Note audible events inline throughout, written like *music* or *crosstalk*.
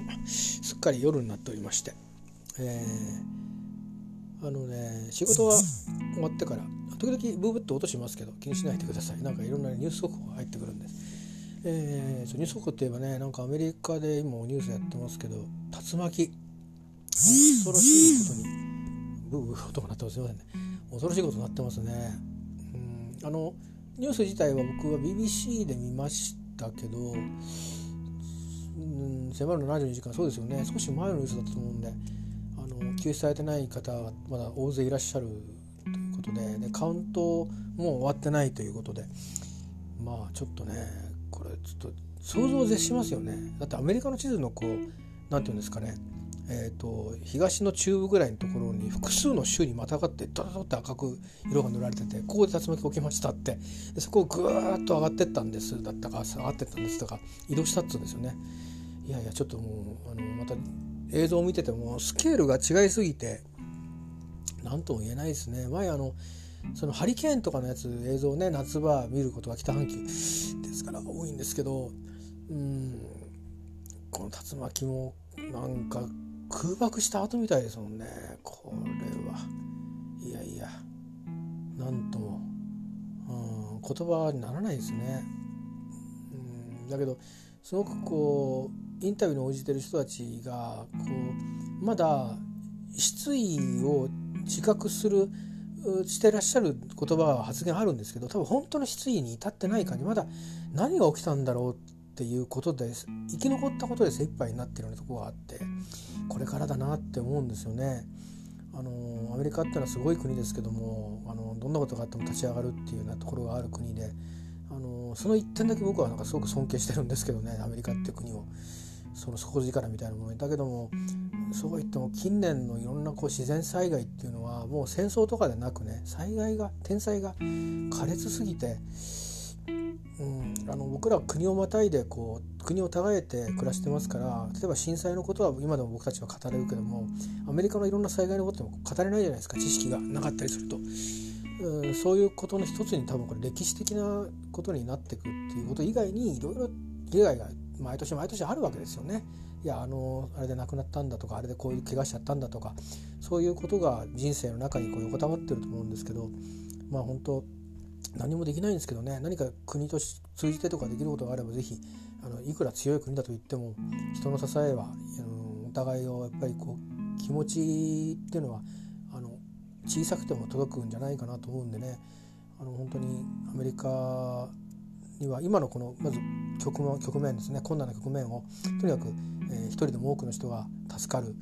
とすっかり夜になっておりまして、えー、あのね仕事は終わってから時々ブーブッと音しますけど気にしないでください。なんかいろんなニュース速報が入ってくるんです、えー、ニュース速報って言えばねなんかアメリカで今ニュースやってますけど竜巻。恐ろしいことにブーブー音が鳴ってます。すいませんね。恐ろしいことになってますね。うんあのニュース自体は僕は BBC で見ましたけどうん迫る72時間そうですよね。少し前のニュースだったと思うんであの救出されてない方はまだ大勢いらっしゃるということででカウントもう終わってないということでまあちょっとねこれちょっと想像を絶しますよね。だってアメリカの地図のこう何て言うんですかねえーと、東の中部ぐらいのところに複数の州にまたがってドドドって赤く色が塗られててここで竜巻起きましたってでそこをぐーっと上がってったんですだったか上がってったんですとか移動したっつうんですよね。いやいやちょっともうあのまた映像を見ててもスケールが違いすぎて何とも言えないですね。前あのそのハリケーンとかのやつ映像ね夏場見ることが北半球ですから多いんですけどうんこの竜巻もなんか空爆した後みたいですもんね。これは。いやいや。なんとも、うん、言葉にならないですね。うん、だけどすごくこうインタビューに応じてる人たちがこうまだ失意を自覚するしてらっしゃる言葉は発言あるんですけど多分本当の失意に至ってない感じまだ何が起きたんだろうっていうことで生き残ったことで精一杯になってるようなとこがあってこれからだなって思うんですよね。あのアメリカっていうのはすごい国ですけどもあのどんなことがあっても立ち上がるっていうようなところがある国であのその一点だけ僕はなんかすごく尊敬してるんですけどねアメリカっていう国を。その底力みたいなものだけどもそう言っても近年のいろんなこう自然災害っていうのはもう戦争とかでなくね災害が天災が苛烈すぎてうん、あの僕らは国をまたいでこう国を違えて暮らしてますから例えば震災のことは今でも僕たちは語れるけどもアメリカのいろんな災害のことも語れないじゃないですか知識がなかったりすると、うん、そういうことの一つに多分これ歴史的なことになっていくっていうこと以外にいろいろ被害が毎年毎年あるわけですよね。いやあのあれで亡くなったんだとかあれでこういう怪我しちゃったんだとかそういうことが人生の中にこう横たわってると思うんですけどまあ本当何もできないんですけどね。何か国と通じてとかできることがあれば是非あのいくら強い国だと言っても人の支えはあのお互いをやっぱりこう気持ちっていうのはあの小さくても届くんじゃないかなと思うんでね。あの本当にアメリカには今のこのまず局面局面ですね。困難な局面をとにかく、えー、一人でも多くの人が助かる。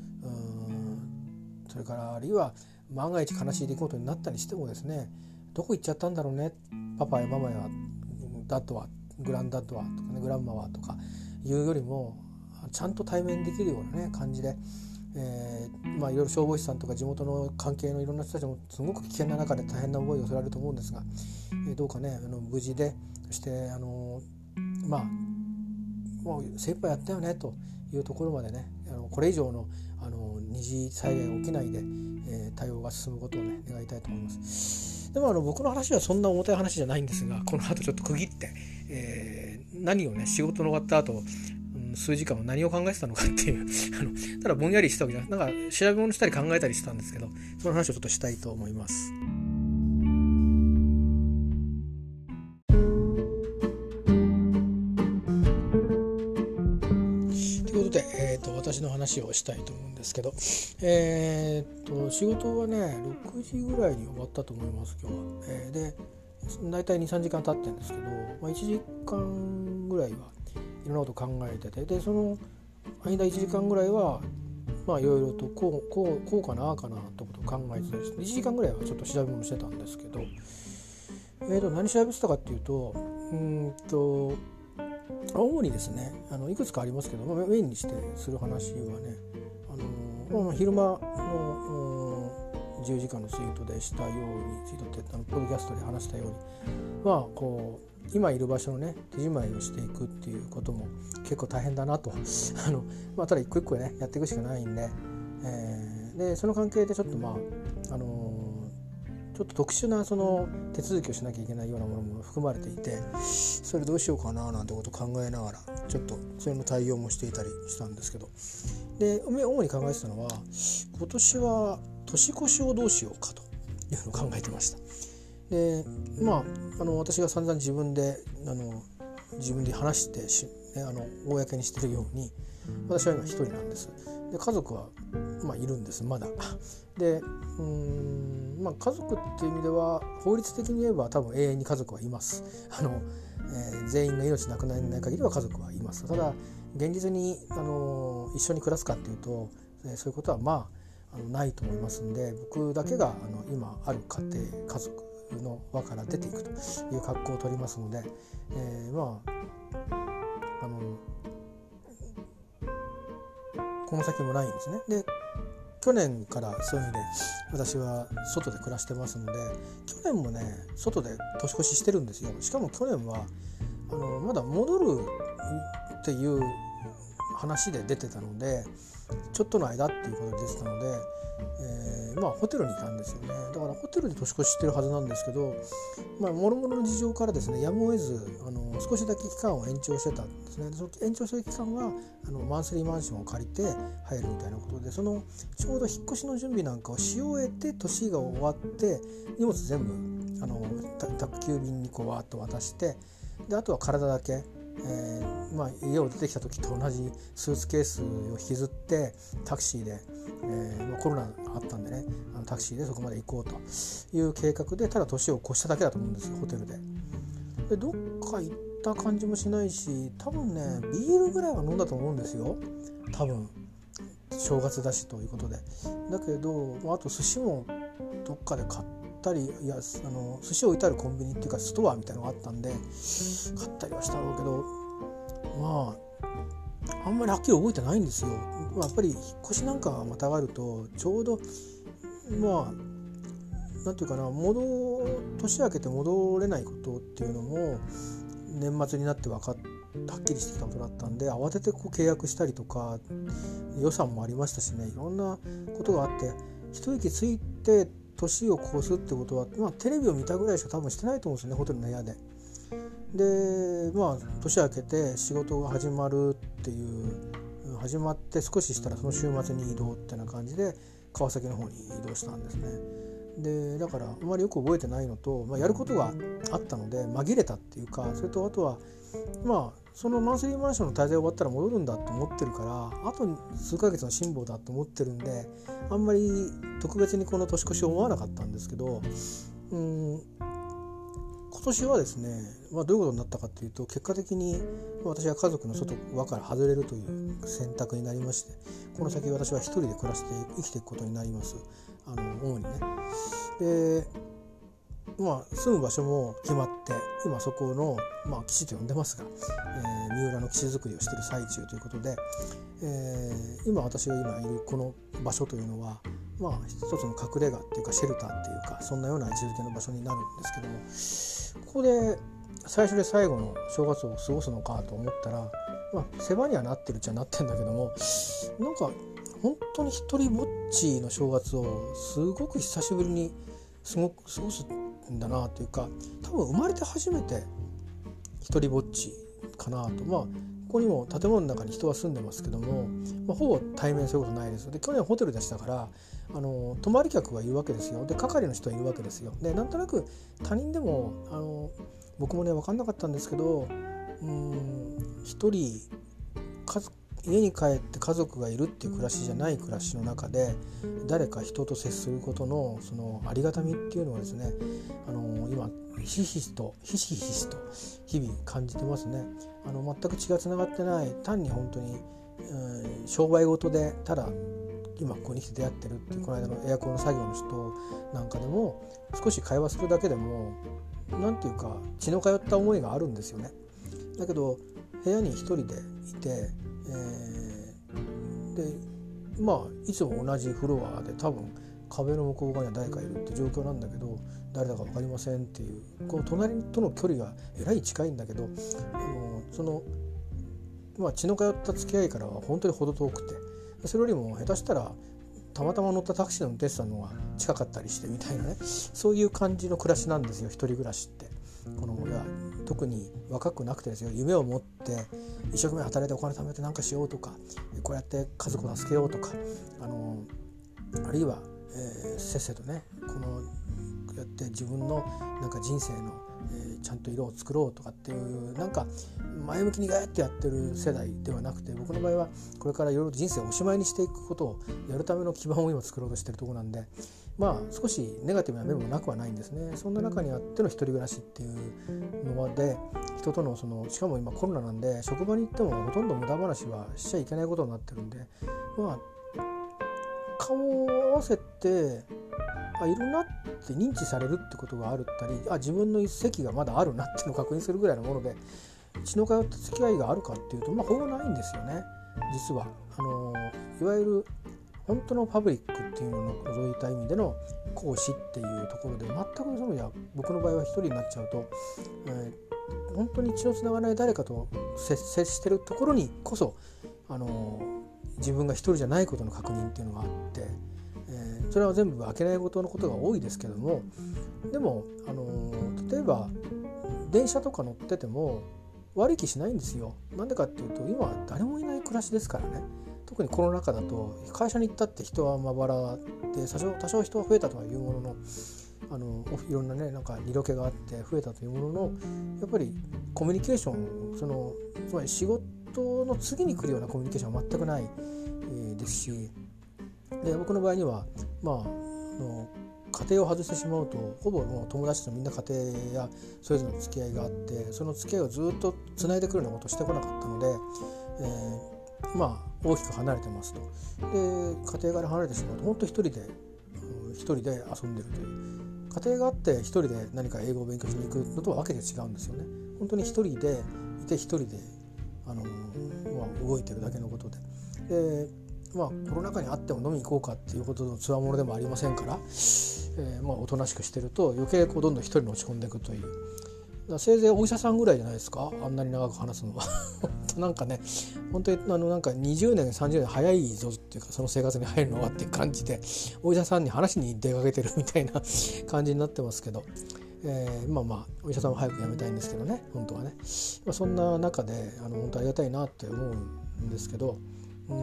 それからあるいは万が一悲しい出来事になったりしてもですねどこ行っちゃったんだろうねパパやママやダッドはグランダッドはとかねグランマはとかいうよりもちゃんと対面できるようなね感じで、えー、まあいろいろ消防士さんとか地元の関係のいろんな人たちもすごく危険な中で大変な思いをされると思うんですが、えー、どうかねあの無事でそしてあのまあもう精一杯やったよねというところまでねあのこれ以上のあの二次災害が起きないで、えー、対応が進むことをね願いたいと思います。でもあの僕の話はそんな重たい話じゃないんですがこの後ちょっと区切って、えー、何をね仕事の終わった後、うん、数時間は何を考えてたのかっていう *laughs* あのただぼんやりしたわけじゃなくなんか調べ物したり考えたりしたんですけどその話をちょっとしたいと思います。話をしたいと思うんですけど、えー、っと仕事はね6時ぐらいに終わったと思います今日は。えー、で大体23時間経ってるんですけど、まあ、1時間ぐらいはいろんなこと考えててでその間1時間ぐらいはまあいろいろとこうこうこうかなあかなとことを考えてたりして1時間ぐらいはちょっと調べ物してたんですけど、えー、と何調べてたかっていうとうんと主にですねあのいくつかありますけど、メインにしてする話はねあの、まあ、昼間の10時間のツイートでしたようにツイートってあのポッドキャストで話したようにまあこう今いる場所のね手仕舞いをしていくっていうことも結構大変だなと。*laughs* あの、まあ、ただ一個一個ねやっていくしかないんで,、えー、でその関係でちょっとまああのちょっと特殊なその手続きをしなきゃいけないようなものも含まれていてそれどうしようかななんてことを考えながらちょっとそれの対応もしていたりしたんですけどで主に考えてたのは今年は年越しをどうしようかというのを考えてました。でまああの私が散々自分であの自分で話してし、ね、あの公にしてるように私は今一人なんです。で家族は、まあ、いるんですまだ。でうん、まあ、家族っていう意味では法律的に言えば多分永遠に家族はいます。あのえー、全員が命なくならない限りは家族はいます。ただ現実に、あの一緒に暮らすかっていうと、えー、そういうことはまああのないと思いますんで僕だけがあの今ある家庭家族の輪から出ていくという格好を取りますので、えー、まああのこの先もないんですね。で去年からそういう意味で私は外で暮らしてますので去年もね外で年越ししてるんですよしかも去年はあのまだ戻るっていう話で出てたのでちょっとの間っていうことで出てたので、えー、まあホテルにいたんですよね。だからホテルで年越ししてるはずなんですけどまあもろもろの事情からですねやむを得ずあの少しだけ期間を延長してたんですね。その延長してる期間はあのマンスリーマンションを借りて入るみたいなことでそのちょうど引っ越しの準備なんかをし終えて年が終わって荷物全部あの宅急便にこうわーっと渡してであとは体だけえー、まあ、家を出てきた時と同じスーツケースを引きずってタクシーで、えー、まあ、コロナあったんでねあのタクシーでそこまで行こうという計画でただ年を越しただけだと思うんですよホテルで。でどっか行った感じもしないし多分ねビールぐらいは飲んだと思うんですよ多分正月だしということで。だけどまあと寿司もどっかで買ってったりいやあの寿司を置いてあるコンビニっていうかストアみたいなのがあったんで買ったりはしたろうけどまああんまりはっきり覚えてないんですよ。やっぱり引っ越しなんかまたがるとちょうどまあ何て言うかな戻年明けて戻れないことっていうのも年末になって分かっはっきりしてきたことだったんで慌ててこう契約したりとか予算もありましたしねいろんなことがあって一息ついて年を越すってことは、まあ、テレビを見たぐらいしか多分してないと思うんですよねホテルの部屋で。でまあ年明けて仕事が始まるっていう始まって少ししたらその週末に移動ってな感じで川崎の方に移動したんですね。でだからあまりよく覚えてないのと、まあ、やることがあったので紛れたっていうかそれとあとはまあそのマンスリーマンションの滞在終わったら戻るんだと思ってるからあと数ヶ月の辛抱だと思ってるんであんまり特別にこの年越しを思わなかったんですけどうん今年はですね、まあ、どういうことになったかというと結果的に私は家族の外輪から外れるという選択になりましてこの先私は一人で暮らして生きていくことになりますあの主にね。でまあ、住む場所も決まって今そこの、まあ、基地と呼んでますが、えー、三浦の基地づくりをしている最中ということで、えー、今私が今いるこの場所というのは、まあ、一つの隠れ家っていうかシェルターっていうかそんなような位置づけの場所になるんですけどもここで最初で最後の正月を過ごすのかと思ったら、まあ、世話にはなってるっちゃなってんだけどもなんか本当に一人ぼっちの正月をすごく久しぶりに過ごく過ごすんだなというか多分生まれて初めて一人ぼっちかなと。まあここにも建物の中に人は住んでますけども、まあ、ほぼ対面することないです。で去年ホテルでしたからあの泊まり客がいるわけですよ。で係の人はいるわけですよ。でなんとなく他人でもあの僕もね分かんなかったんですけどうん一人家族家に帰って家族がいるっていう暮らしじゃない暮らしの中で誰か人と接することのそのありがたみっていうのをですねあの今ひしひしとひしひしと日々感じてますねあの全く血がつながってない単に本当に、うん、商売事でただ今ここに来て出会ってるっていうこの間のエアコンの作業の人なんかでも少し会話するだけでも何て言うか血の通った思いがあるんですよね。だけど部屋に一人でいてえー、でまあいつも同じフロアで多分壁の向こう側には誰かいるって状況なんだけど誰だか分かりませんっていうこの隣との距離がえらい近いんだけどあのその、まあ、血の通った付き合いからは本当に程遠くてそれよりも下手したらたまたま乗ったタクシーの運転手さんの方が近かったりしてみたいなねそういう感じの暮らしなんですよ一人暮らしって。この年特に若くなくてですよ夢を持って一生懸命働いてお金貯めて何かしようとかこうやって家族を助けようとかあのあるいは、えー、せっせとねこのやって自分のなんか人生の、えー、ちゃんと色を作ろうとかっていうなんか前向きにガーってやってる世代ではなくて僕の場合はこれからいろいろ人生をおしまいにしていくことをやるための基盤を今作ろうとしてるとこなんでまあ少しネガティブな面もなくはないんですねそんな中にあっての一人暮らしっていうので人とのそのしかも今コロナなんで職場に行ってもほとんど無駄話はしちゃいけないことになってるんでまあ顔を合わせてあいるなって認知されるってことがあるったりあ自分の一席がまだあるなっていうのを確認するぐらいのもので血の通った付き合いがあるかっていうとまあほぼないんですよね実は。あのいわゆる本当のパブリックっていうのを除いた意味での講師っていうところで全くそういう意味では僕の場合は一人になっちゃうと、えー、本当に血のつながらない誰かと接してるところにこそ、あのー、自分が一人じゃないことの確認っていうのがあって、えー、それは全部開けないことのことが多いですけどもでも、あの例えば電車とか乗ってても悪い気しないんですよ。なんでかっていうと今は誰もいない暮らしですからね。特にコロナ禍だと会社に行ったって人はまばらで多少多少人は増えたとはいうもののあのいろんなねなんか色気があって増えたというもののやっぱりコミュニケーションそのつまり仕事の次に来るようなコミュニケーションは全くない、えー、ですしで僕の場合にはまあの家庭を外してしまうとほぼもう友達とみんな家庭やそれぞれの付き合いがあってその付き合いをずっとつないでくるようなことをしてこなかったので、えー、まあ大きく離れてますと。で家庭から離れてしまうと本当一人で一人で遊んでるという。家庭があって一人で何か英語を勉強しに行くのとはわけで違うんですよね。本当に一人でいて一人であの、まあ、動いてるだけのことで。でまあコロナ禍にあっても飲みに行こうかっていうことのつわものでもありませんから、えー、まあおとなしくしてると余計こうどんどん一人に落ち込んでいくという。せいぜいお医者さんぐらいじゃないですか？あんなに長く話すのは。*laughs* なんかね本当にあのなんか20年30年早いぞっていうかその生活に入るのはっていう感じでお医者さんに話に出かけてるみたいな *laughs* 感じになってますけど、えー、まあまあお医者さんは早く辞めたいんですけどね本当はね、まあ、そんな中であの本当ありがたいなって思うんですけどうん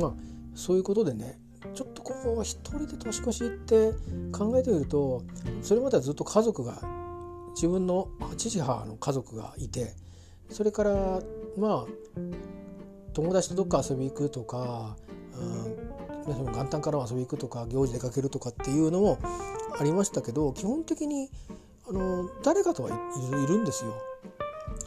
まあそういうことでねちょっとこう一人で年越しって考えてみるとそれまではずっと家族が自分の父母の家族がいてそれからまあ友達とどっか遊び行くとか、うん、元旦から遊び行くとか行事出かけるとかっていうのもありましたけど基本的にあの誰かとはいるんですよ。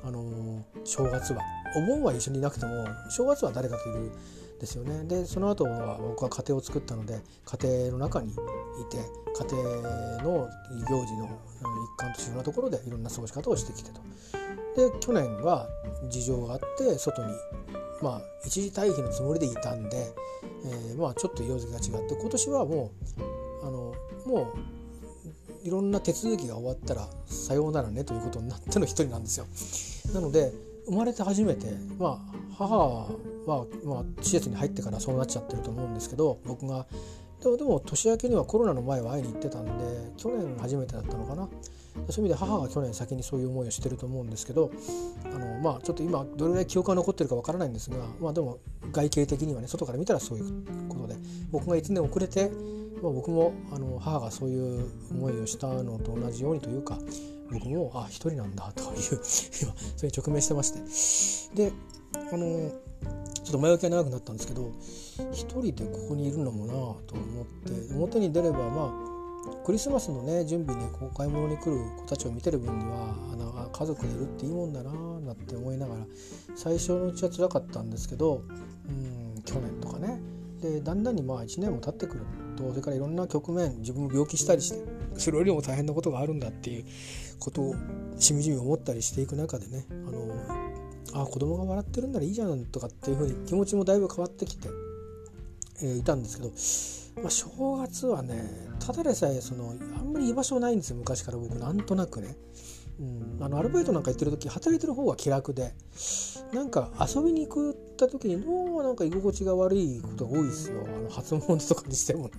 あの正月はお盆は一緒にいなくても正月は誰かといるですよねでその後は僕は家庭を作ったので家庭の中にいて家庭の行事の一環としていろんなところでいろんな過ごし方をしてきてと。で去年は事情があって外にまあ一時退避のつもりでいたんで、えー、まあちょっと色づきが違って今年はもうあのもういろんな手続きが終わったらさようならねということになっての一人なんですよ。なので生まれて初めてまあ母は、まあ、施設に入ってからそうなっちゃってると思うんですけど僕がでもでも年明けにはコロナの前は会いに行ってたんで去年初めてだったのかな。そういう意味で母が去年先にそういう思いをしてると思うんですけどあのまあちょっと今どれぐらい記憶が残ってるかわからないんですがまあでも外形的にはね外から見たらそういうことで僕が1年遅れて、まあ、僕もあの母がそういう思いをしたのと同じようにというか僕もあ一人なんだという *laughs* 今それに直面してまして。であのちょっと前置きが長くなったんですけど一人でここにいるのもなと思って。表に出ればまあクリスマスのね準備にこう買い物に来る子たちを見てる分にはあの家族でいるっていいもんだなーなんて思いながら最初のうちは辛かったんですけどうん去年とかね。でだんだんにまあ1年も経ってくる。とそれからいろんな局面自分も病気したりしてそれよりも大変なことがあるんだっていうことをしみじみ思ったりしていく中でねあのあ子供が笑ってるんならいいじゃんとかっていうふうに気持ちもだいぶ変わってきて、えー、いたんですけどまあ、正月はねただでさえそのあんまり居場所ないんですよ昔から僕なんとなくね。うん、あのアルバイトなんか行ってる時働いてる方は気楽でなんか遊びに行った時にどうもなんか居心地が悪いことが多いですよ。あの初詣とかにしてもね、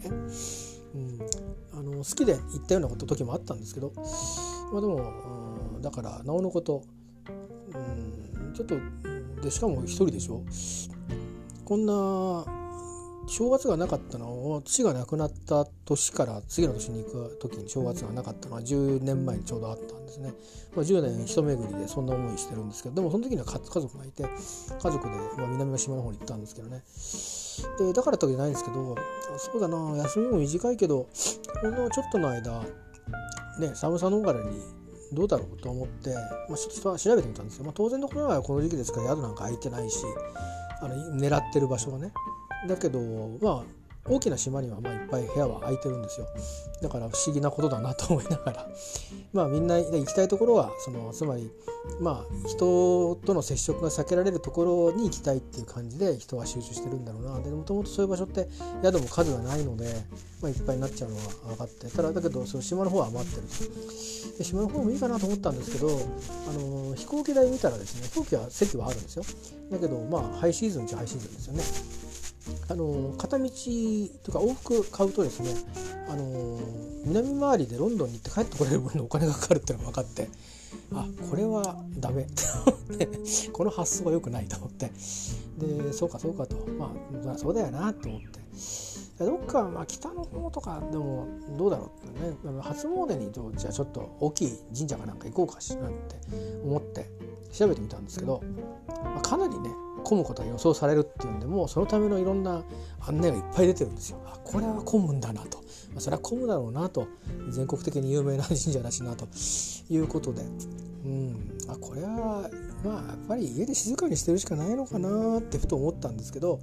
うん、あの好きで行ったようなこと時もあったんですけど、まあ、でも、のだからなおのことうんちょっとでしかも一人でしょ。こんな正月がなかったのを父が亡くなった年から次の年に行く時に正月がなかったのは10年前にちょうどあったんですね、まあ、10年一巡りでそんな思いしてるんですけどでもその時には家族がいて家族で、まあ、南の島の方に行ったんですけどね。でだからってわけじゃないんですけどそうだな休みも短いけどほんのちょっとの間ね寒さ逃れにどうだろうと思って、まあ、ちょっと調べてみたんですよ、まあ、当然のことながらこの時期ですから宿なんか空いてないしあの狙ってる場所はねだけどまあ大きな島にはまいっぱい部屋は空いてるんですよだから不思議なことだなと思いながら。*laughs* まあみんな行きたいところはそのつまりまあ人との接触が避けられるところに行きたいっていう感じで人は集中してるんだろうな。でもともとそういう場所って宿も数がないので、まあ、いっぱいになっちゃうのは分かって。ただだけどその島の方は余ってると。で島の方もいいかなと思ったんですけどあの飛行機代見たらですね飛行機は席はあるんですよ。だけどまあハイシーズンっちゃハイシーズンですよね。あの片道とか往復買うとですねあの南回りでロンドンに行って帰ってこれる分のお金がかかるっていうのが分かってあこれはダメこの発想は良くないと思って。でそうかそうかと。まあそうだよなと思って。どっか、まあ、北の方とかでもどうだろうってね。初詣にじゃあちょっと大きい神社かなんか行こうかしらって思って調べてみたんですけど、まあ、かなりね混むことが予想されるっていうんでもそのためのいろんな案内がいっぱい出てるんですよ。あこれは混むんだなと、まあ、それは混むだろうなと。全国的に有名な神社だしなということで、うん、あこれはまあやっぱり家で静かにしてるしかないのかなってふと思ったんですけど。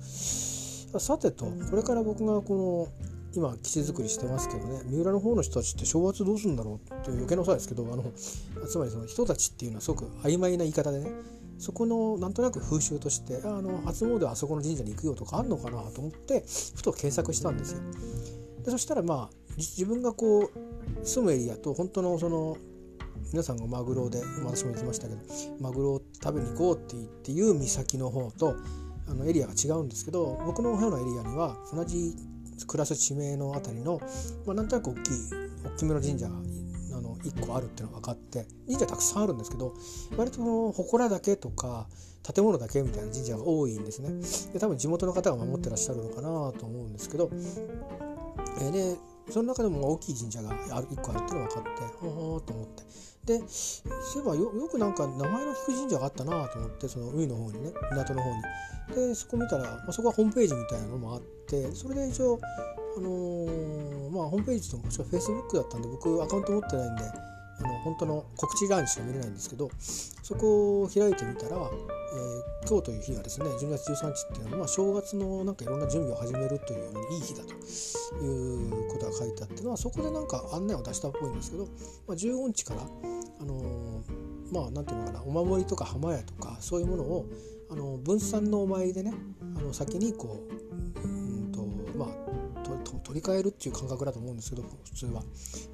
さてとこれから僕がこの今基地作りしてますけどね。三浦の方の人たちって正月どうするんだろうっていう余計なさですけどあのつまりその人たちっていうのはすごく曖昧な言い方でね。そこのなんとなく風習としてあの初詣はあそこの神社に行くよとかあるのかなと思ってふと検索したんですよ。でそしたらまあ自分がこう住むエリアと本当のその皆さんがマグロで私も行きましたけどマグロを食べに行こうって言っていう岬の方とあのエリアが違うんですけど僕の方のエリアには同じ暮らす地名の辺りの、まあ、なんとなく大きい大きめの神社が1個あるっていうのが分かって神社たくさんあるんですけど割との祠だけとか建物だけみたいな神社が多いんですね。で多分地元の方が守ってらっしゃるのかなと思うんですけど、えー、でその中でも大きい神社が1個あるっていうのが分かってほほと思って。でそういえばよくなんか名前の引く神社があったなと思ってその海の方にね港の方に。でそこ見たら、まあ、そこはホームページみたいなのもあってそれで一応あのー、まあホームページともしくはフェイスブックだったんで僕アカウント持ってないんであの本当の告知欄しか見れないんですけどそこを開いてみたら、えー、今日という日はですね12月13日っていうのは、まあ、正月のなんかいろんな準備を始めるというのにいい日だということが書いてあってのはそこでなんか案内を出したっぽいんですけど、まあ、15日からあのー、まあなんていうのかなお守りとか浜屋とかそういうものをあの分散のお参りでねあの先にこう、うんとまあり替えるっていう感覚だと思うんですけど普通は、ま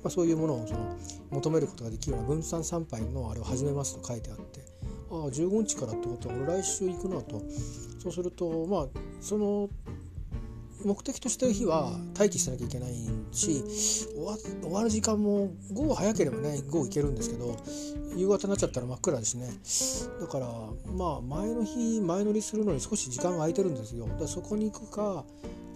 あ、そういうものをその求めることができるような分散参拝のあれを始めますと書いてあってああ15日からってことは俺来週行くなと。そうするとまあその目的としてる日は待機しなきゃいけないし終わる時間も午後早ければね午後行けるんですけど夕方になっちゃったら真っ暗ですね。だからまあ前の日前乗りするのに少し時間が空いてるんですよ。だそこに行くか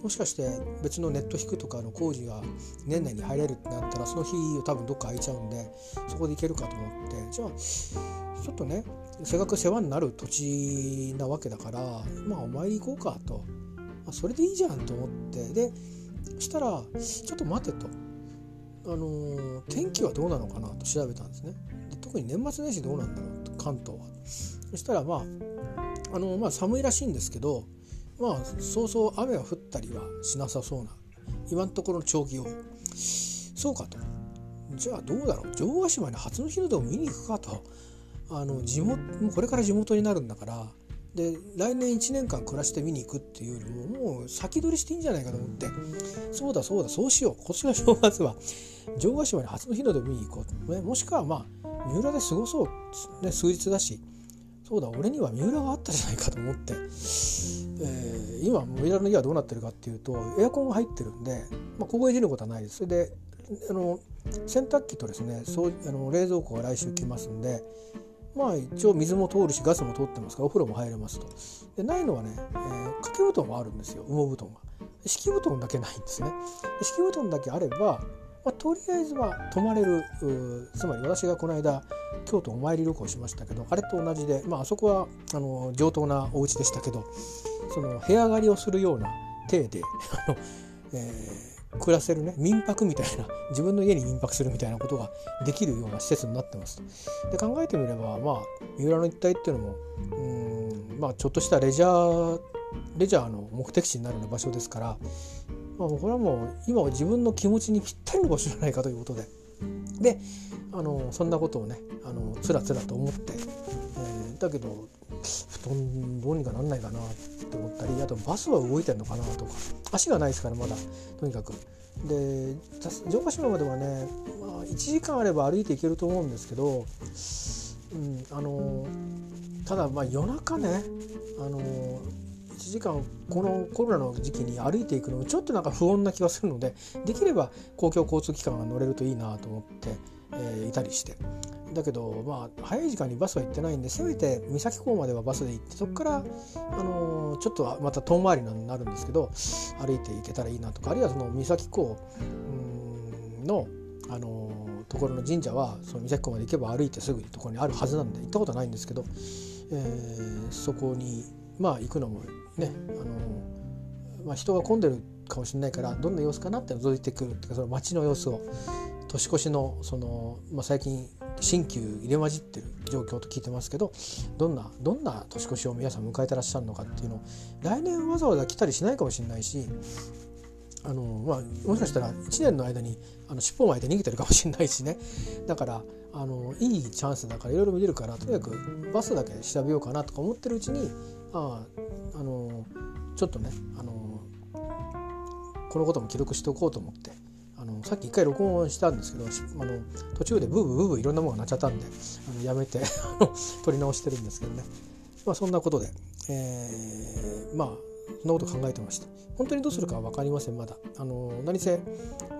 もしかして別のネット引くとかの工事が年内に入れるってなったらその日多分どっか空いちゃうんでそこで行けるかと思って。じゃあちょっとねせっかく世話になる土地なわけだからまあお参り行こうかと、まあ、それでいいじゃんと思って。でそしたらちょっと待てと。あのー、天気はどうなのかなと調べたんですね。で特に年末年始どうなんだろうと関東は。そしたらまああの、まあ寒いらしいんですけどまあそうそう雨は降ったりはしなさそうな今のところの長期予報。そうかと。じゃあどうだろう。城ヶ島に初の日の出を見に行くかと。あの地元これから地元になるんだから。で来年1年間暮らして見に行くっていうよりももう先取りしていいんじゃないかと思って。そうだそうだ。そうしよう。今年の正月は城ヶ島に初の日の出を見に行こう、ね、もしくはまあ三浦で過ごそう、ね、数日だし。そうだ。俺には三浦があったじゃないかと思って、えー、今三浦の家はどうなってるかっていうとエアコンが入ってるんで、まあ、ここへ出ることはないです。それであの洗濯機とですねそうあの冷蔵庫が来週来ますんでまあ一応水も通るしガスも通ってますからお風呂も入れますと。でないのはね、えー、掛け布団はあるんですよ。羽毛布団が。敷布団だけないんですね。敷布団だけあれば、まあ、とりあえずは泊まれるつまり私がこの間京都お参り旅行しましたけどあれと同じで、まあ、あそこはあの上等なお家でしたけどその部屋借りをするような体で *laughs* あの、えー暮らせるね民泊みたいな自分の家に民泊するみたいなことができるような施設になってます。で考えてみればまあ三浦の一帯っていうのもうんまあちょっとしたレジャーレジャーの目的地になるような場所ですから、まあ、これはもう今は自分の気持ちにぴったりの場所じゃないかということで。であのそんなことをねあのつらつらと思って、えー、だけど布団どうにかなんないかなって思ったりあとバスは動いてんのかなとか足がないですからまだとにかく。で城ヶ島まではね、まあ、1時間あれば歩いて行けると思うんですけど、うん、あのただまあ夜中ねあの1時間このコロナの時期に歩いていくのもちょっとなんか不穏な気がするのでできれば公共交通機関が乗れるといいなと思って、えー、いたりして。だけどまあ早い時間にバスは行ってないんでせめて三崎港まではバスで行ってそこから、あの、ちょっとまた遠回りになるんですけど歩いて行けたらいいなとかあるいはその三崎港の、あの、ところの神社はその三崎港まで行けば歩いてすぐにところにあるはずなんで行ったことはないんですけど、えー、そこにまあ行くのもね、あの、まあ、人が混んでるかもしれないからどんな様子かなって覗いてくるっていうかその街の様子を年越しのその、まあ、最近新旧入れ混じってる状況と聞いてますけどどんなどんな年越しを皆さん迎えてらっしゃるのかっていうのを来年わざわざ来たりしないかもしれないしあの、まあ、もしかしたら1年の間にあの尻尾を巻いて逃げてるかもしれないしね。だからあのいいチャンスだからいろいろ見れるからとにかくバスだけ調べようかなとか思ってるうちにああのちょっとねあのこのことも記録しておこうと思ってあのさっき一回録音したんですけどあの途中でブーブーブーブーいろんなものが鳴っちゃったんであのやめて *laughs* 撮り直してるんですけどね、まあ、そんなことで、えー、まあそんなこと考えてました本当にどうするかは分かりませんまだ。あの何せ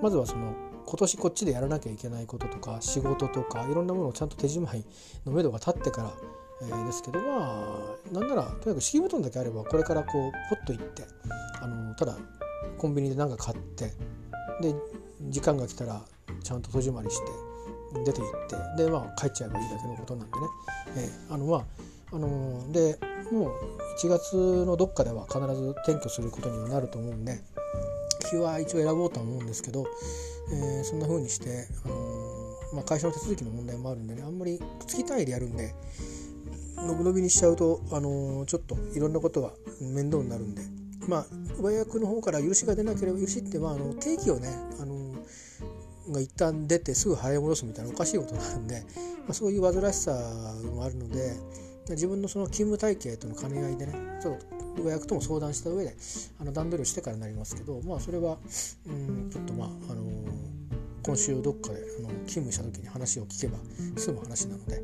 まずはその今年こっちでやらなきゃいけないこととか仕事とかいろんなものをちゃんと手仕舞いの目処が立ってから、えー、ですけどまあなんならとにかく敷布団だけあればこれからこうポッと行ってあのただコンビニで何か買ってで時間が来たらちゃんと戸締まりして出て行ってでまあ帰っちゃえばいいだけのことなんでね、えー、あのまああのー、でもう1月のどっかでは必ず転居することにはなると思うんで日は一応選ぼうとは思うんですけど、えー、そんな風にして、あのー、まあ、会社の手続きの問題もあるんでねあんまり月単位でやるんでのびのびにしちゃうと、あのちょっといろんなことが面倒になるんで。まあ上役の方から許しが出なければ許しって、まあ、あの定義をね、あのが一旦出てすぐ払い戻すみたいなおかしいことになるんで、まあ、そういう煩わしさもあるので自分のその勤務体系との兼ね合いでねちょっと上役とも相談した上であの段取りをしてからになりますけどまあそれはうんちょっとまああの今週どっかであの勤務した時に話を聞けば済む話なので、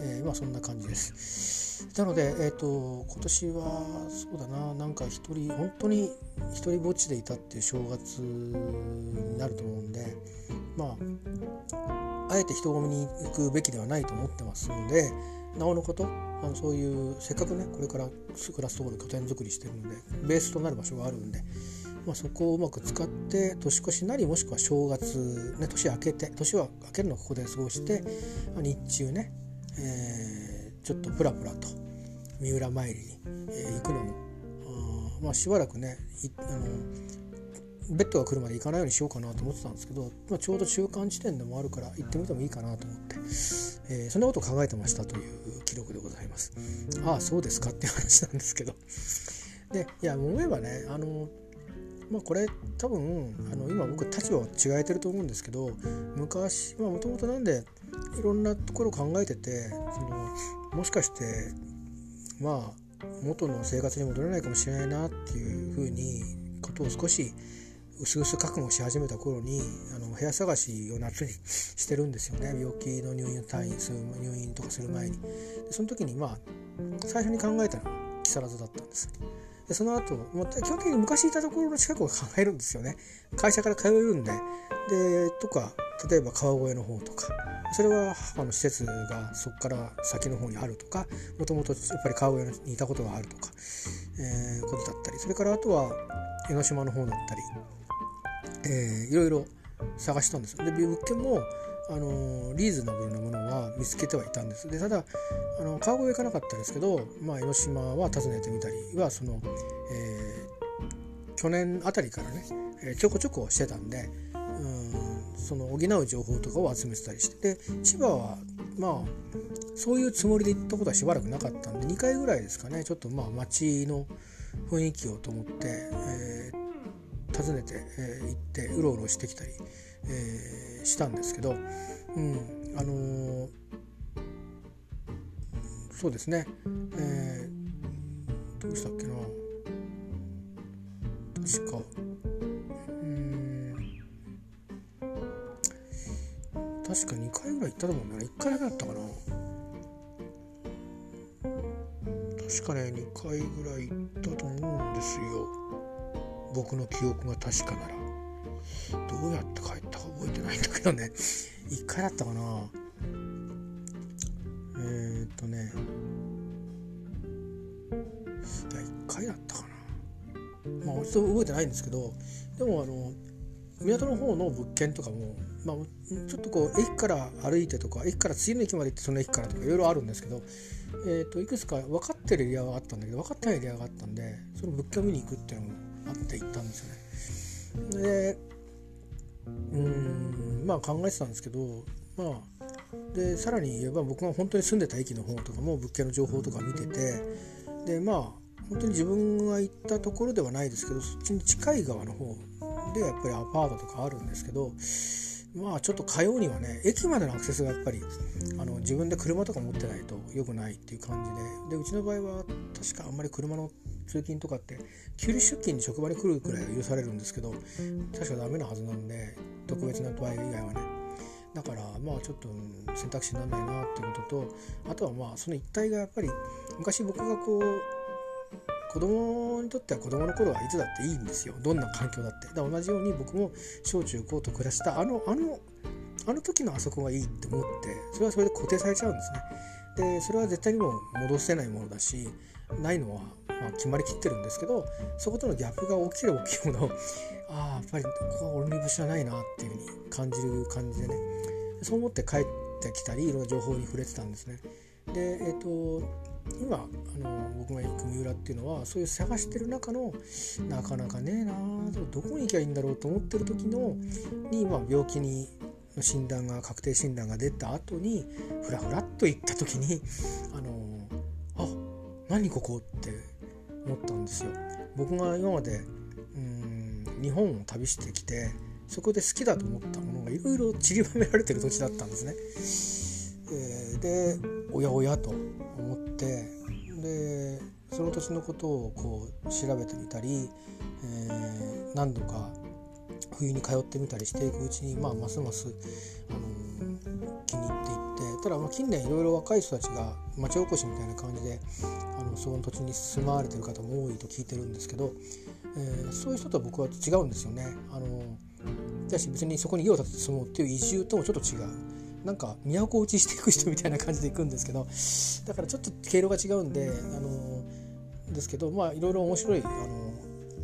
えー、まあそんな感じです。なので、えーと、今年はそうだななんか一人本当に一人ぼっちでいたっていう正月になると思うんでまああえて人混みに行くべきではないと思ってますのでなおのことあのそういうせっかくねこれから暮らすところで拠点作りしてるのでベースとなる場所があるんで、まあ、そこをうまく使って年越しなりもしくは正月、ね、年明けて年は明けるのをここで過ごして、まあ、日中ね、えー、ちょっとプラプラと三浦参りに、えー、行くのもあまあしばらくねあのベッドが来るまで行かないようにしようかなと思ってたんですけど、まあ、ちょうど中間地点でもあるから行ってみてもいいかなと思って、えー、そんなことを考えてましたという記録でございます。ああそうですかっていう話なんですけどでいや思えばねあのまあこれ多分あの今僕立場は違えてると思うんですけど昔もともとなんでいろんなところを考えててそのもしかしてまあ元の生活に戻れないかもしれないなっていうふうにことを少し薄々覚悟し始めた頃にあの部屋探しを夏に *laughs* してるんですよね。病気の入院退院する入院とかする前に。でその時にまあ最初に考えたのは木更津だったんですでその後もう基本的に昔いたところの近くを考えるんですよね。会社から通えるんで。でとか例えば川越の方とか。それは母の施設がそこから先の方にあるとか。もともとやっぱり川越にいたことがあるとか、えー、ことだったり。それからあとは江ノ島の方だったり、えー、いろいろ探したんですで物件もあのリーズナブルなものは見つけてはいたんです。でただあの川越行かなかったですけど、まあ、江ノ島は訪ねてみたりはその、えー、去年あたりからね、えちょこちょこしてたんでうんその補う情報とかを集めてたりしてで千葉はまあそういうつもりで行ったことはしばらくなかったんで2回ぐらいですかねちょっとまあ街の雰囲気をと思って、えー、訪ねて、えー、行ってうろうろしてきたり、えー、したんですけど、うんあのー、そうですね、えー、どうしたっけな。確か。うん確か2回ぐらい行ったと思うんだよね。1回だけだったかな。確かね2回ぐらい行ったと思うんですよ。僕の記憶が確かなら。どうやって帰ったか覚えてないんだけどね。*laughs* 1回だったかな。えー、っとね。いや1回だったかな。まあちょっと覚えてないんですけど。でもあの港の方の物件とかも、まあ、ちょっとこう駅から歩いてとか駅から次の駅まで行ってその駅からとかいろいろあるんですけど、えー、といくつか分かってるエリアがあったんだけど分かってないエリアがあったんでその物件を見に行くっていうのもあって行ったんですよね。でうん。まあ考えてたんですけどまあでさらに言えば僕が本当に住んでた駅の方とかも物件の情報とか見ててでまあ本当に自分が行ったところではないですけどそっちに近い側の方でやっぱりアパートとかあるんですけどまあちょっと通うにはね駅までのアクセスがやっぱりあの自分で車とか持ってないと良くないっていう感じででうちの場合は確かあんまり車の通勤とかって休日出勤に職場に来るくらいは許されるんですけど確かダメなはずなんで特別な場合以外はね。だからまあちょっと選択肢にならないなっていうこととあとはまあその一体がやっぱり昔僕がこう子供にとっては子供の頃はいつだっていいんですよ。どんな環境だって。だ同じように僕も小中高と暮らしたあのあのあの時のあそこがいいって思ってそれはそれで固定されちゃうんですね。でそれは絶対にも戻せないものだしないのはまあ決まりきってるんですけどそことのギャップが大きれば大きいほどああやっぱりここは俺の居場所じゃないなっていうふうに感じる感じでね。そう思って帰ってきたりいろんな情報に触れてたんですね。でえっ、ー、と今あの僕が行く三浦っていうのはそういう探してる中のなかなかねえなどこに行きゃいいんだろうと思ってる時のに、まあ、病気に診断が確定診断が出た後にふらふらっと行った時にあのあ何ここって思ったんですよ。僕が今までうん日本を旅してきてそこで好きだと思ったものがいろいろ散りばめられてる土地だったんですね。えー、でおやおやとてでその土地のことをこう調べてみたり、えー、何度か冬に通ってみたりしていくうちに、まあ、ますます、あのー、気に入っていってただまあ近年いろいろ若い人たちが町おこしみたいな感じであのその土地に住まわれてる方も多いと聞いてるんですけど、えー、そういう人とは僕は違うんですよね。あのだし別にそこに家を建てて住もうっていう移住ともちょっと違う。なんか都落ちしていく人みたいな感じで行くんですけどだからちょっと経路が違うんであのですけどまあいろいろ面白いあの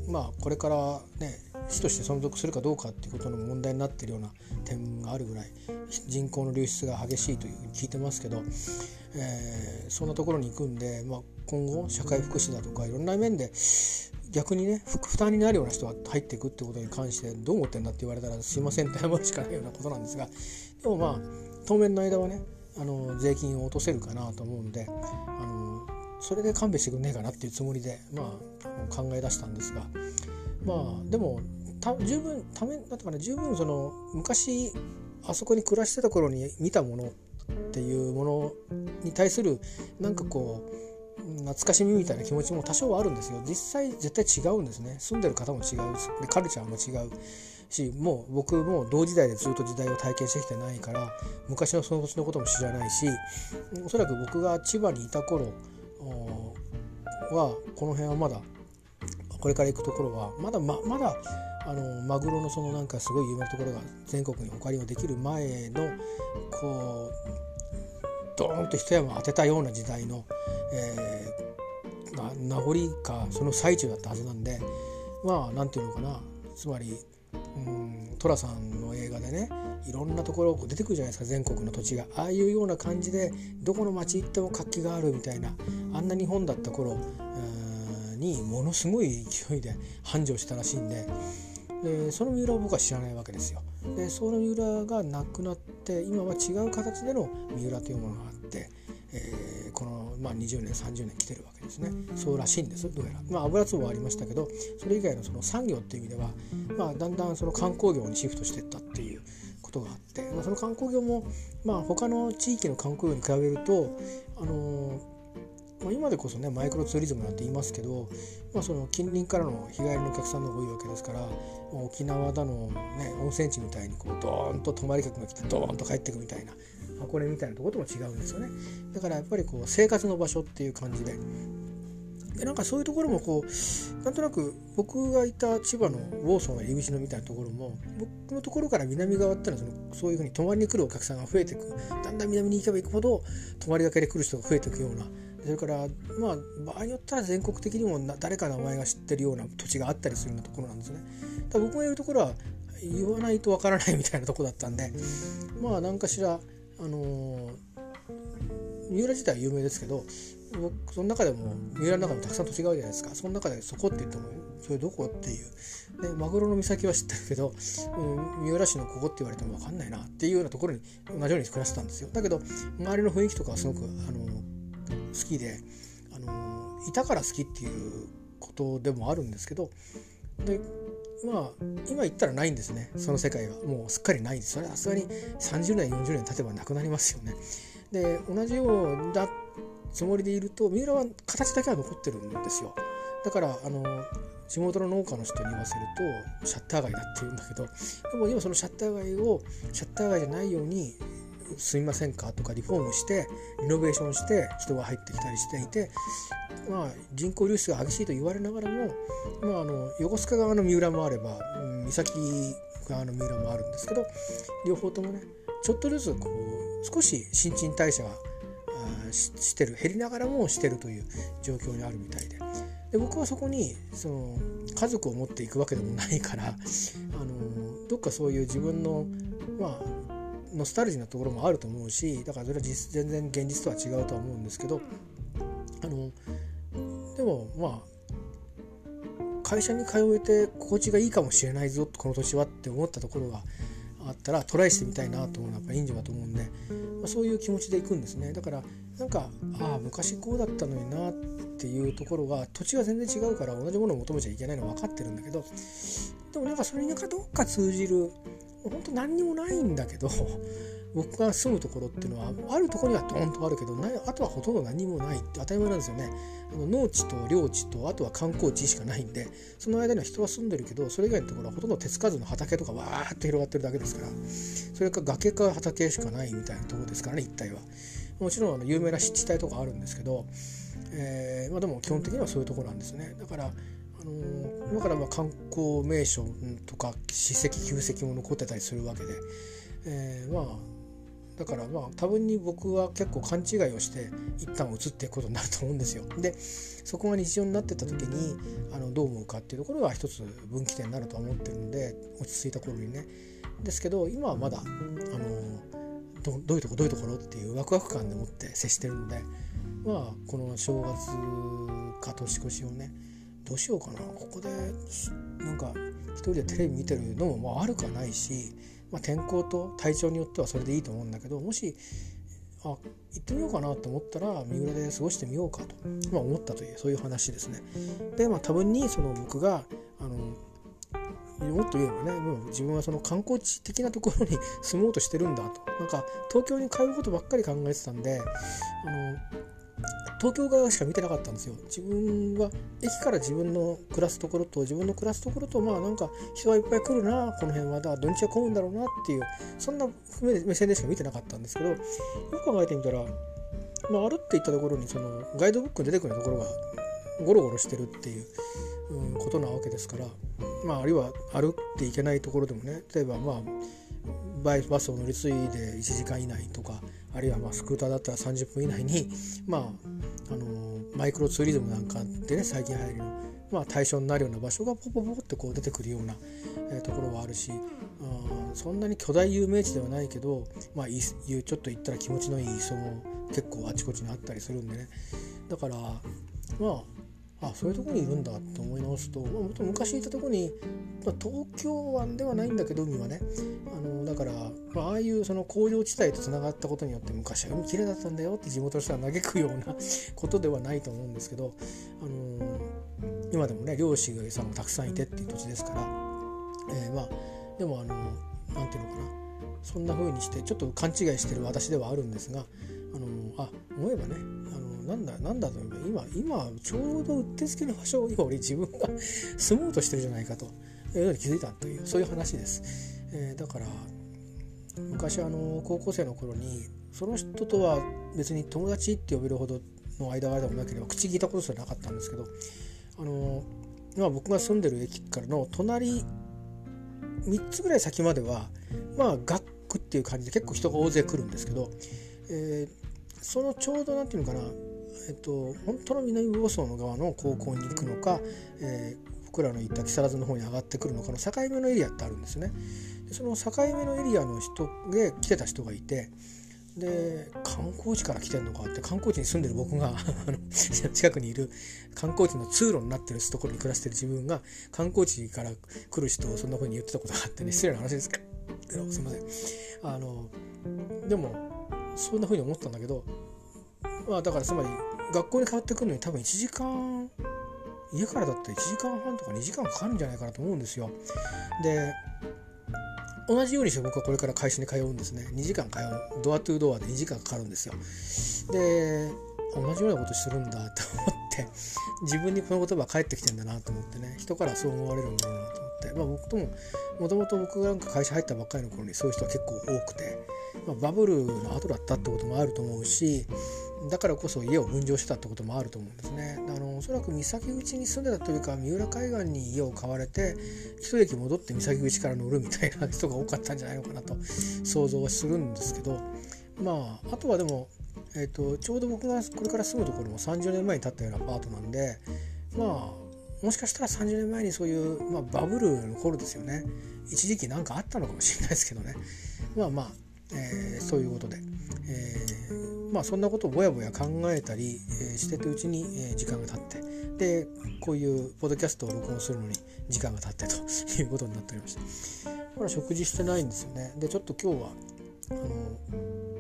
まあこれからね市として存続するかどうかっていうことの問題になってるような点があるぐらい人口の流出が激しいというふうに聞いてますけど、えー、そんなところに行くんで、まあ、今後社会福祉だとかいろんな面で逆にね負担になるような人が入っていくってことに関してどう思ってんだって言われたらすいませんって謝るしかないようなことなんですがでもまあ当面の間はねあの税金を落とせるかなと思うんであのそれで勘弁してくんねえかなっていうつもりで、まあ、考え出したんですがまあでも十分ためだか十分その昔あそこに暮らしてた頃に見たものっていうものに対するなんかこう懐かしみみたいな気持ちも多少はあるんですよ。実際絶対違うんですね。住んでる方も違う。カルチャーも違う。しもう僕も同時代でずっと時代を体験してきてないから昔のその土地のことも知らないしおそらく僕が千葉にいた頃はこの辺はまだこれから行くところはまだままだあのマグロのそのなんかすごい有名なところが全国に他にもできる前のこうドーンと一山当てたような時代の、えー、名残かその最中だったはずなんでまあ何て言うのかな。つまりうん寅さんの映画でねいろんなところ出てくるじゃないですか全国の土地がああいうような感じでどこの町行っても活気があるみたいなあんな日本だった頃にものすごい勢いで繁盛したらしいんででその三浦を僕は知らないわけですよ。でその三浦がなくなって今は違う形での三浦というものがあっ、まあ、20年30年来てるわけですねそうらしいんですどうやら。まあ、油壺はありましたけどそれ以外のその産業っていう意味では、まあ、だんだんその観光業にシフトしていったっていうことがあって、まあ、その観光業も、まあ、他の地域の観光業に比べると、あのーまあ、今でこそねマイクロツーリズムなんて言いますけど、まあ、その近隣からの日帰りのお客さんの方が多いわけですから沖縄だの、ね、温泉地みたいにこうドーンと泊まり客が来てドーンと帰ってくみたいな箱根みたいなとことも違うんですよね。だからやっぱりこう生活の場所っていう感じで。でなんかそういうところもこうなんとなく僕がいた千葉のウォーソンの入り口のみたいなところも僕のところから南側ってのはそのそういうふうに泊まりに来るお客さんが増えていく。だんだん南に行けば行くほど泊まりがけで来る人が増えていくような。それからまあ場合によっては全国的にも誰か名前が知ってるような土地があったりするようなところなんですね。だ僕がいるところは言わないとわからないみたいなとこだったんで。まあ何かしらあの、三浦自体は有名ですけど僕その中でも三浦の中でもたくさん土地があるじゃないですか。その中でそこって言ってもそれどこっていう。でマグロの岬は知ってるけど、うん、三浦市のここって言われても分かんないなっていうようなところに同じように暮らしてたんですよ。だけど周りの雰囲気とかはすごく、あの好きで、あのいたから好きっていうことでもあるんですけどでまあ今言ったらないんですねその世界はもうすっかりないですそれはさすがに30年40年経てばなくなりますよね。で同じようなつもりでいると三浦は形だけは残ってるんですよ。だからあの地元の農家の人に言わせるとシャッター街だって言うんだけどでも今そのシャッター街をシャッター街じゃないようにすみませんか？とかリフォームしてリノベーションして人が入ってきたりしていて、まあ、人口流出が激しいと言われながらも、まあ、あの横須賀側の三浦もあれば三崎側の三浦もあるんですけど両方ともねちょっとずつこう少し新陳代謝がしてる減りながらもしてるという状況にあるみたいで。で僕はそこにその家族を持っていくわけでもないからあのどっかそういう自分のまあノスタルジーなところもあると思うしだからそれは実全然現実とは違うとは思うんですけどあのでもまあ会社に通えて心地がいいかもしれないぞこの年はって思ったところがあったらトライしてみたいなと思うのはやっぱいいんじゃないかと思うんで、まあ、そういう気持ちでいくんですね。だからなんかああ昔こうだったのになっていうところが土地が全然違うから同じものを求めちゃいけないのは分かってるんだけどでもなんかそれになんかどっか通じる本当何にもないんだけど *laughs* 僕が住むところっていうのはあるところにはドンとあるけどあとはほとんど何もないって当たり前なんですよね。あの農地と領地とあとは観光地しかないんでその間には人は住んでるけどそれ以外のところはほとんど手つかずの畑とかわーっと広がってるだけですからそれか崖か畑しかないみたいなところですからね一帯は。もちろんあの有名な湿地帯とかあるんですけど、えーまあ、でも基本的にはそういうところなんですね。だからあの今からまあ観光名所とか史跡旧跡も残ってたりするわけで、えー、まあだからまあ多分に僕は結構勘違いをして一旦移っていくことになると思うんですよ。でそこが日常になってた時にあのどう思うかっていうところが一つ分岐点になると思ってるので落ち着いた頃にね。ですけど今はまだあのどどういうとこどういうところっていうワクワク感でもって接してるのでまあこの正月か年越しをねどうしようかなここでなんか一人でテレビ見てるのもまあ悪くはないし、まあ、天候と体調によってはそれでいいと思うんだけどもしあ行ってみようかなと思ったら三浦で過ごしてみようかと、まあ、思ったというそういう話ですね。でまあ多分にその僕があのもっと言えばねもう自分はその観光地的なところに *laughs* 住もうとしてるんだとなんか東京に通うことばっかり考えてたんであの東京側しか見てなかったんですよ。自分は駅から自分の暮らすところと自分の暮らすところとまあなんか人がいっぱい来るなこの辺はだ土日は混むんだろうなっていうそんな目線でしか見てなかったんですけどよく考えてみたら、まあ、歩っていったところにそのガイドブックに出てくるところがゴロゴロしてるっていう、うん、ことなわけですから、まあ、あるいは歩っていけないところでもね例えばまあバスを乗り継いで1時間以内とかあるいはまあスクーターだったら30分以内に、まあ、あのマイクロツーリズムなんかでね最近流行りの、まあ、対象になるような場所がポポポポってこう出てくるような、えー、ところはあるしあそんなに巨大有名地ではないけど、まあ、いちょっと行ったら気持ちのいい磯も結構あちこちにあったりするんでね。だからまああそういうとこにいるんだと思い直すと、まあ、昔いたとこに、まあ、東京湾ではないんだけど海はねあのだから、まあ、あいうその工場地帯とつながったことによって昔は海きれいだったんだよって地元の人は嘆くような *laughs* ことではないと思うんですけど、あの今でもね漁師さんもたくさんいてっていう土地ですから、えー、まあでもあのなんていうのかなそんな風にしてちょっと勘違いしてる私ではあるんですがあのあ思えばねあのなんだなんだと思えば今今ちょうどうってつけの場所に俺自分が *laughs* 住もうとしてるじゃないかというのに気づいたというそういう話です。えー、だから昔あの高校生の頃にその人とは別に友達って呼べるほどの間柄でもなければ口聞いたことすらなかったんですけどあの今僕が住んでる駅からの隣3つぐらい先まではまあ学区っていう感じで結構人が大勢来るんですけど、え、そのちょうど何て言うのかなえっと本当の南房総の側の高校に行くのか、えー、僕らの行った木更津の方に上がってくるのかの境目のエリアってあるんですね。でその境目のエリアの人で来てた人がいてで観光地から来てんのかって観光地に住んでる僕が *laughs* 近くにいる観光地の通路になってるところに暮らしてる自分が観光地から来る人をそんな風に言ってたことがあってね失礼な話ですけどすいませんあのでもそんな風に思ったんだけどまあだからつまり学校に通ってくるのに多分1時間家からだって1時間半とか2時間かかるんじゃないかなと思うんですよ。で同じようにして僕はこれから会社に通うんですね。2時間通う。ドアトゥードアで2時間かかるんですよ。で同じようなことするんだと思って自分にこの言葉返ってきてんだなと思ってね人からそう思われるんだろうなと思って、まあ、僕とももともと僕がなんか会社入ったばっかりの頃にそういう人は結構多くて、まあ、バブルの後だったってこともあると思うしだからこそ家を分譲してたってこともあると思うんですね。あのおそらく三崎口に住んでたというか三浦海岸に家を買われて一駅戻って三崎口から乗るみたいな人が多かったんじゃないのかなと想像はするんですけどまああとはでも、えーと、ちょうど僕がこれから住むところも30年前に建ったようなアパートなんでまあもしかしたら30年前にそういう、まあ、バブルの頃ですよね。一時期何かあったのかもしれないですけどね。まあまあ、えー、そういうことで、えーまあそんなことをぼやぼや考えたり、えー、してるうちに、えー、時間が経って。でこういうポッドキャストを録音するのに時間が経ってと *laughs* いうことになっておりましたまだ食事してないんですよね。でちょっと今日はあの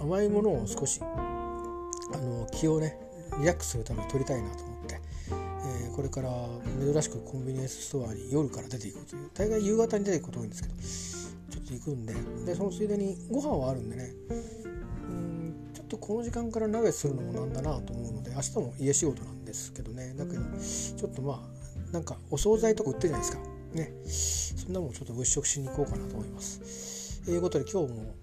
甘いものを少しあの気をねリラックスするために取りたいなと思って、えー、これから珍しくコンビニエンスストアに夜から出ていくという大概夕方に出ていくこと多いんですけどちょっと行くんででそのついでにご飯はあるんでねんちょっとこの時間から鍋するのもなんだなと思うので明日も家仕事なんですけどねだけどちょっとまあなんかお惣菜とか売ってるじゃないですか。ね。そんなもんちょっと物色しに行こうかなと思います。ということで今日も、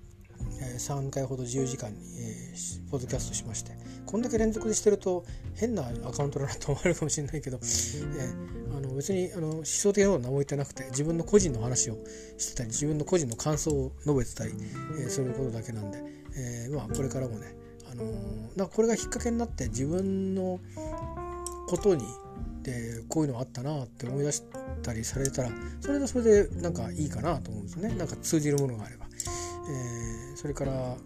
3回ほど自由時間に、えー、ポッドキャストしましてこんだけ連続でしてると変なアカウントだなと思われるかもしれないけど、えー、あの別にあの思想的なことは何も言ってなくて自分の個人の話をしてたり自分の個人の感想を述べてたり、えー、そういうことだけなんで、えー、まあこれからもねあのなんかこれがきっかけになって自分のことにでこういうのあったなって思い出したりされたらそれでそれでなんかいいかなと思うんですね。なんか通じるものがあれば、えー、それから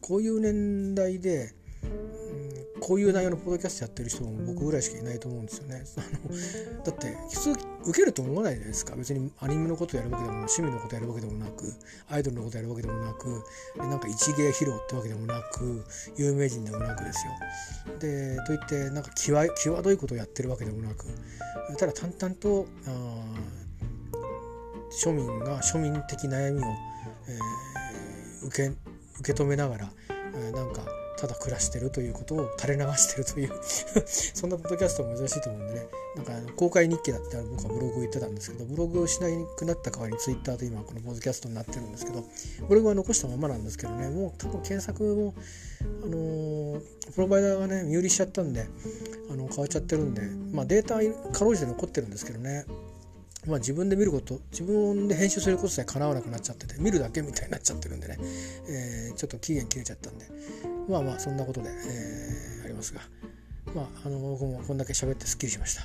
こういう年代でこういう内容のポッドキャストやってる人も僕ぐらいしかいないと思うんですよね。*laughs* あのだって普通受けると思わないじゃないですか別にアニメのことやるわけでも趣味のことやるわけでもなくアイドルのことやるわけでもなくなんか一芸披露ってわけでもなく有名人でもなくですよ。でといってなんか際際どいことをやってるわけでもなくただ淡々と庶民が庶民的悩みを、えー、受け受け止めながら、えー、なんかただ暮らしてるということを垂れ流してるという *laughs* そんなポッドキャストも珍しいと思うんでね。なんか公開日記だって僕はブログを言ってたんですけどブログをしなくなった代わりにツイッターと今このポッドキャストになってるんですけどブログは残したままなんですけどね。もう多分検索もあのー、プロバイダーがね身売りしちゃったんであの変わっちゃってるんでまあデータはかろうじて残ってるんですけどね。まあ、自分で見ること自分で編集することさえかなわなくなっちゃってて見るだけみたいになっちゃってるんでね、えー、ちょっと期限切れちゃったんで。まあまあそんなことで、えー、ありますが。まああの僕もこんだけ喋ってすっきりしました、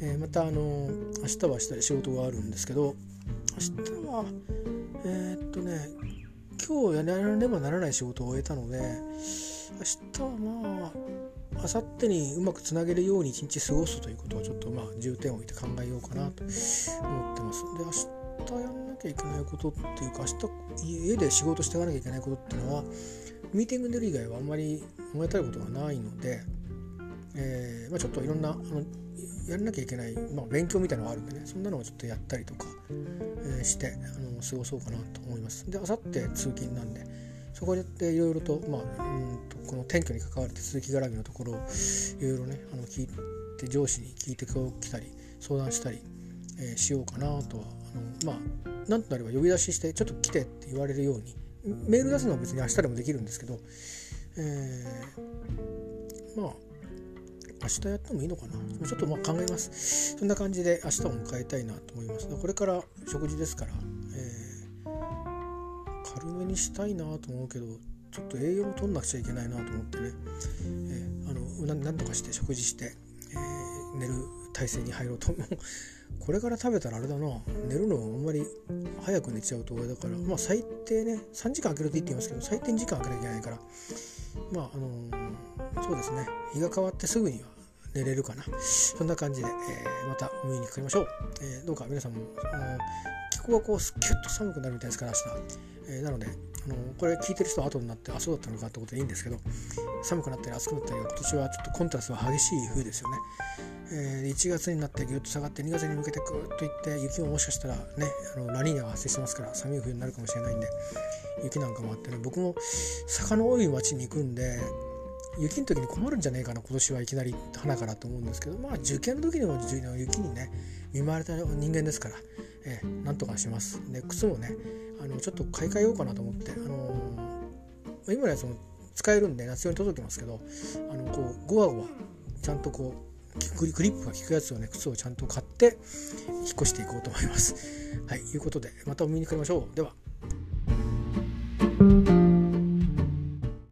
*laughs* えー、またあの明日は明日で仕事があるんですけど明日はえー、っとね今日やらねばならない仕事を終えたので明日はまあ明後日にうまくつなげるように一日過ごすということをちょっとまあ重点を置いて考えようかなと思ってます。で明日やんなきゃいけないことっていうか明日家で仕事していかなきゃいけないことっていうのはミーティング出る以外はあんまり思い当たることがないので、えーまあ、ちょっといろんなあのやらなきゃいけない、まあ、勉強みたいなのがあるんでねそんなのをちょっとやったりとか、えー、してあの過ごそうかなと思います。で明後日通勤なんでそこでいろいろと,、まあ、うんとこの転居に関わる手続き絡みのところをいろいろねあの聞いて上司に聞いてきたり相談したり、えー、しようかなとはあのまあなんとなれば呼び出ししてちょっと来てって言われるようにメール出すのは別に明日でもできるんですけど、えー、まあ明日やってもいいのかな。ちょっとまあ考えます。そんな感じで明日を迎えたいなと思います。これから食事ですから、ー、軽めにしたいなと思うけどちょっと栄養を取んなくちゃいけないなと思ってね、えー、あのな何とかして食事して、えー、寝る体勢に入ろうと思う。*laughs* これから食べたらあれだな。寝るのあんまり早く寝ちゃうとあれだから。まあ最低ね3時間空けるといいって言いますけど最低時間空けなきゃいけないから。まああのー、そうですね。日が変わってすぐには寝れるかな。そんな感じで、えー、またお目にかかりましょう、えー、どうか皆さんも気候がこうキュッと寒くなるみたいですから明日、えー、なのであのこれ聞いてる人は後になってあそうだったのかってことでいいんですけど寒くなったり暑くなったり今年はちょっとコントラストが激しい冬ですよね。えー、1月になってぎゅっと下がって2月に向けてぐっといって雪ももしかしたらねあのラニーニャが発生してますから寒い冬になるかもしれないんで雪なんかもあってね僕も坂の多い町に行くんで雪の時に困るんじゃねえかな今年はいきなり花からと思うんですけどまあ受験の時にも雪にね見舞われた人間ですから、えー、なんとかします。で靴もねあのちょっと買い替えようかなと思って、あのー、今のやつも使えるんで夏用に届きますけどあのこうゴワゴワちゃんとこうグリップが効くやつをね靴をちゃんと買って引っ越していこうと思います。はいいうことでまたお見にかかりましょう。では。